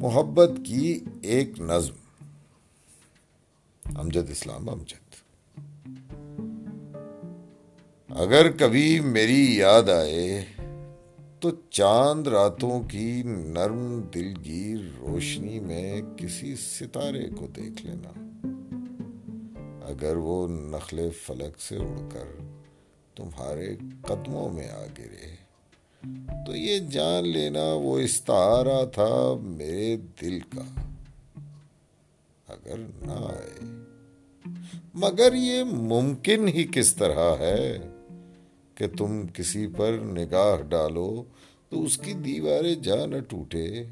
محبت کی ایک نظم۔ امجد اسلام، امجد۔ اگر کبھی میری یاد آئے تو چاند راتوں کی نرم دلگیر روشنی میں کسی ستارے کو دیکھ لینا۔ اگر وہ نخل فلک سے اڑ کر تمہارے قدموں میں آ گرے۔ تو یہ جان لینا وہ استعارہ تھا میرے دل کا۔ اگر نہ آئے۔ مگر یہ ممکن ہی کس طرح ہے کہ تم کسی پر نگاہ ڈالو تو اس کی دیواریں جا نہ ٹوٹے،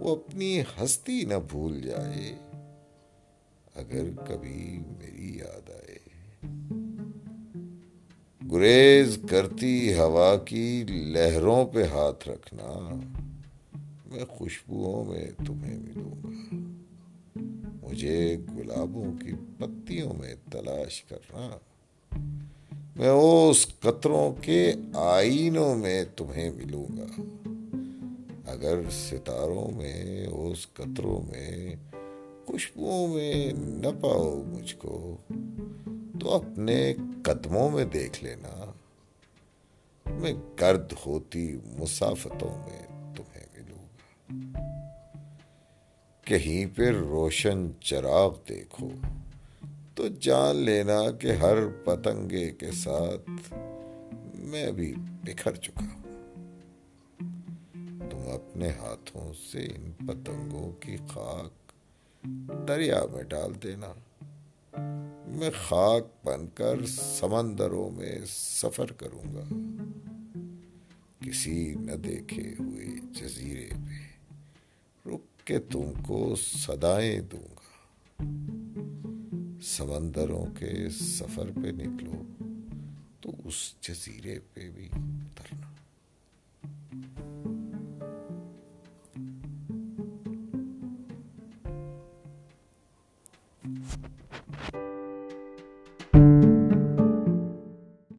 وہ اپنی ہستی نہ بھول جائے۔ اگر کبھی میری یاد آئے۔ گریز کرتی ہوا کی لہروں پہ ہاتھ رکھنا۔ میں خوشبوؤں میں تمہیں ملوں گا۔ مجھے گلابوں کی پتیوں میں تلاش کرنا۔ میں اس قطروں کے آئینوں میں تمہیں ملوں گا۔ اگر ستاروں میں، اس قطروں میں خوشبو میں نہ پاؤ مجھ کو، تو اپنے قدموں میں دیکھ لینا۔ میں گرد ہوتی مسافتوں میں تمہیں ملوں۔ گا کہیں پہ روشن چراغ دیکھو، تو جان لینا کہ ہر پتنگے کے ساتھ میں بھی بکھر چکا ہوں۔ تم اپنے ہاتھوں سے ان پتنگوں کی خاک دریا میں ڈال دینا۔ میں خاک بن کر سمندروں میں سفر کروں گا کسی نہ دیکھے ہوئے جزیرے پہ رک کے تم کو سدائیں دوں گا سمندروں کے سفر پہ نکلو تو اس جزیرے پہ بھی اترنا